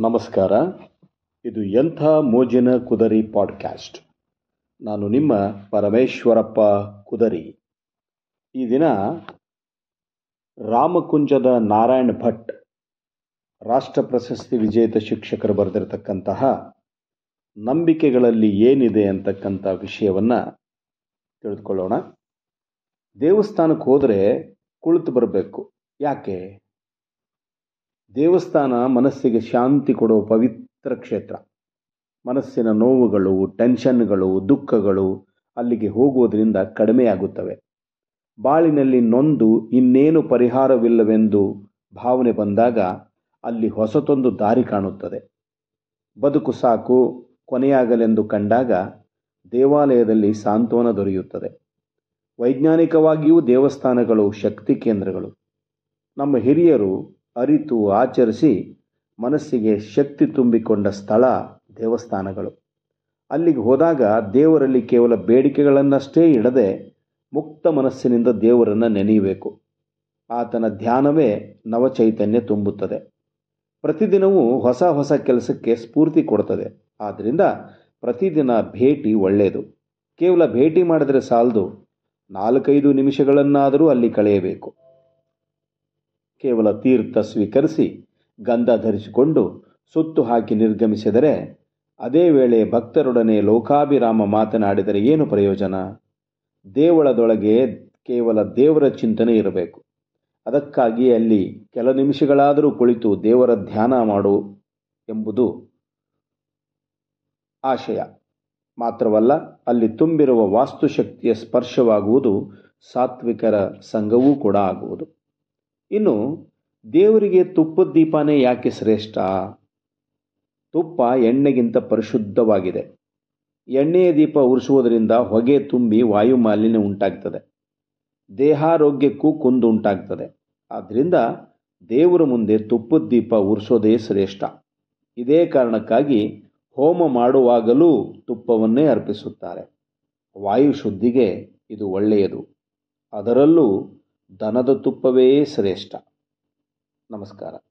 ನಮಸ್ಕಾರ. ಇದು ಎಂಥ ಮೋಜಿನ ಕುದರಿ ಪಾಡ್ಕ್ಯಾಸ್ಟ್? ನಾನು ನಿಮ್ಮ ಪರಮೇಶ್ವರಪ್ಪ ಕುದರಿ. ಈ ದಿನ ರಾಮಕುಂಜದ ನಾರಾಯಣ್ ಭಟ್, ರಾಷ್ಟ್ರ ಪ್ರಶಸ್ತಿ ವಿಜೇತ ಶಿಕ್ಷಕರು ಬರೆದಿರತಕ್ಕಂತಹ ನಂಬಿಕೆಗಳಲ್ಲಿ ಏನಿದೆ ಅಂತಕ್ಕಂಥ ವಿಷಯವನ್ನು ತಿಳಿದುಕೊಳ್ಳೋಣ. ದೇವಸ್ಥಾನಕ್ಕೆ ಹೋದರೆ ಕುಳಿತು ಬರಬೇಕು. ಯಾಕೆ? ದೇವಸ್ಥಾನ ಮನಸ್ಸಿಗೆ ಶಾಂತಿ ಕೊಡುವ ಪವಿತ್ರ ಕ್ಷೇತ್ರ. ಮನಸ್ಸಿನ ನೋವುಗಳು, ಟೆನ್ಷನ್ಗಳು, ದುಃಖಗಳು ಅಲ್ಲಿಗೆ ಹೋಗುವುದರಿಂದ ಕಡಿಮೆಯಾಗುತ್ತವೆ ಬಾಳಿನಲ್ಲಿ ನೊಂದು ಇನ್ನೇನು ಪರಿಹಾರವಿಲ್ಲವೆಂದು ಭಾವನೆ ಬಂದಾಗ ಅಲ್ಲಿ ಹೊಸತೊಂದು ದಾರಿ ಕಾಣುತ್ತದೆ. ಬದುಕು ಸಾಕು, ಕೊನೆಯಾಗಲೆಂದು ಕಂಡಾಗ ದೇವಾಲಯದಲ್ಲಿ ಸಾಂತ್ವನ ದೊರೆಯುತ್ತದೆ. ವೈಜ್ಞಾನಿಕವಾಗಿಯೂ ದೇವಸ್ಥಾನಗಳು ಶಕ್ತಿ ಕೇಂದ್ರಗಳು. ನಮ್ಮ ಹಿರಿಯರು ಅರಿತು ಆಚರಿಸಿ ಮನಸ್ಸಿಗೆ ಶಕ್ತಿ ತುಂಬಿಕೊಂಡ ಸ್ಥಳ ದೇವಸ್ಥಾನಗಳು. ಅಲ್ಲಿಗೆ ಹೋದಾಗ ದೇವರಲ್ಲಿ ಕೇವಲ ಬೇಡಿಕೆಗಳನ್ನಷ್ಟೇ ಇಡದೆ ಮುಕ್ತ ಮನಸ್ಸಿನಿಂದ ದೇವರನ್ನು ನೆನೆಯಬೇಕು. ಆತನ ಧ್ಯಾನವೇ ನವಚೈತನ್ಯ ತುಂಬುತ್ತದೆ. ಪ್ರತಿದಿನವೂ ಹೊಸ ಹೊಸ ಕೆಲಸಕ್ಕೆ ಸ್ಫೂರ್ತಿ ಕೊಡ್ತದೆ. ಆದ್ದರಿಂದ ಪ್ರತಿದಿನ ಭೇಟಿ ಒಳ್ಳೆಯದು. ಕೇವಲ ಭೇಟಿ ಮಾಡಿದರೆ ಸಾಲದು. ನಾಲ್ಕೈದು ನಿಮಿಷಗಳನ್ನಾದರೂ ಅಲ್ಲಿ ಕಳೆಯಬೇಕು. ಕೇವಲ ತೀರ್ಥ ಸ್ವೀಕರಿಸಿ ಗಂಧ ಧರಿಸಿಕೊಂಡು ಸುತ್ತು ಹಾಕಿ ನಿರ್ಗಮಿಸಿದರೆ ಅದೇ ವೇಳೆ ಭಕ್ತರೊಡನೆ ಲೋಕಾಭಿರಾಮ ಮಾತನಾಡಿದರೆ ಏನು ಪ್ರಯೋಜನ? ದೇವಳದೊಳಗೆ ಕೇವಲ ದೇವರ ಚಿಂತನೆ ಇರಬೇಕು. ಅದಕ್ಕಾಗಿ ಅಲ್ಲಿ ಕೆಲ ನಿಮಿಷಗಳಾದರೂ ಕುಳಿತು ದೇವರ ಧ್ಯಾನ ಮಾಡು ಎಂಬುದು ಆಶಯ. ಮಾತ್ರವಲ್ಲ, ಅಲ್ಲಿ ತುಂಬಿರುವ ವಾಸ್ತುಶಕ್ತಿಯ ಸ್ಪರ್ಶವಾಗುವುದು ಸಾತ್ವಿಕರ ಸಂಘವೂ ಕೂಡ ಆಗುವುದು. ಇನ್ನು ದೇವರಿಗೆ ತುಪ್ಪದ ದೀಪನೇ ಯಾಕೆ ಶ್ರೇಷ್ಠ? ತುಪ್ಪ ಎಣ್ಣೆಗಿಂತ ಪರಿಶುದ್ಧವಾಗಿದೆ. ಎಣ್ಣೆಯ ದೀಪ ಉರಿಸುವುದರಿಂದ ಹೊಗೆ ತುಂಬಿ ವಾಯು ಮಾಲಿನ್ಯ ಉಂಟಾಗ್ತದೆ. ದೇಹಾರೋಗ್ಯಕ್ಕೂ ಕುಂದು ಉಂಟಾಗ್ತದೆ. ಆದ್ದರಿಂದ ದೇವರ ಮುಂದೆ ತುಪ್ಪದ ದೀಪ ಉರಿಸೋದೇ ಶ್ರೇಷ್ಠ. ಇದೇ ಕಾರಣಕ್ಕಾಗಿ ಹೋಮ ಮಾಡುವಾಗಲೂ ತುಪ್ಪವನ್ನೇ ಅರ್ಪಿಸುತ್ತಾರೆ. ವಾಯು ಶುದ್ಧಿಗೆ ಇದು ಒಳ್ಳೆಯದು. ಅದರಲ್ಲೂ ದನದ ತುಪ್ಪವೇ ಶ್ರೇಷ್ಠ. ನಮಸ್ಕಾರ.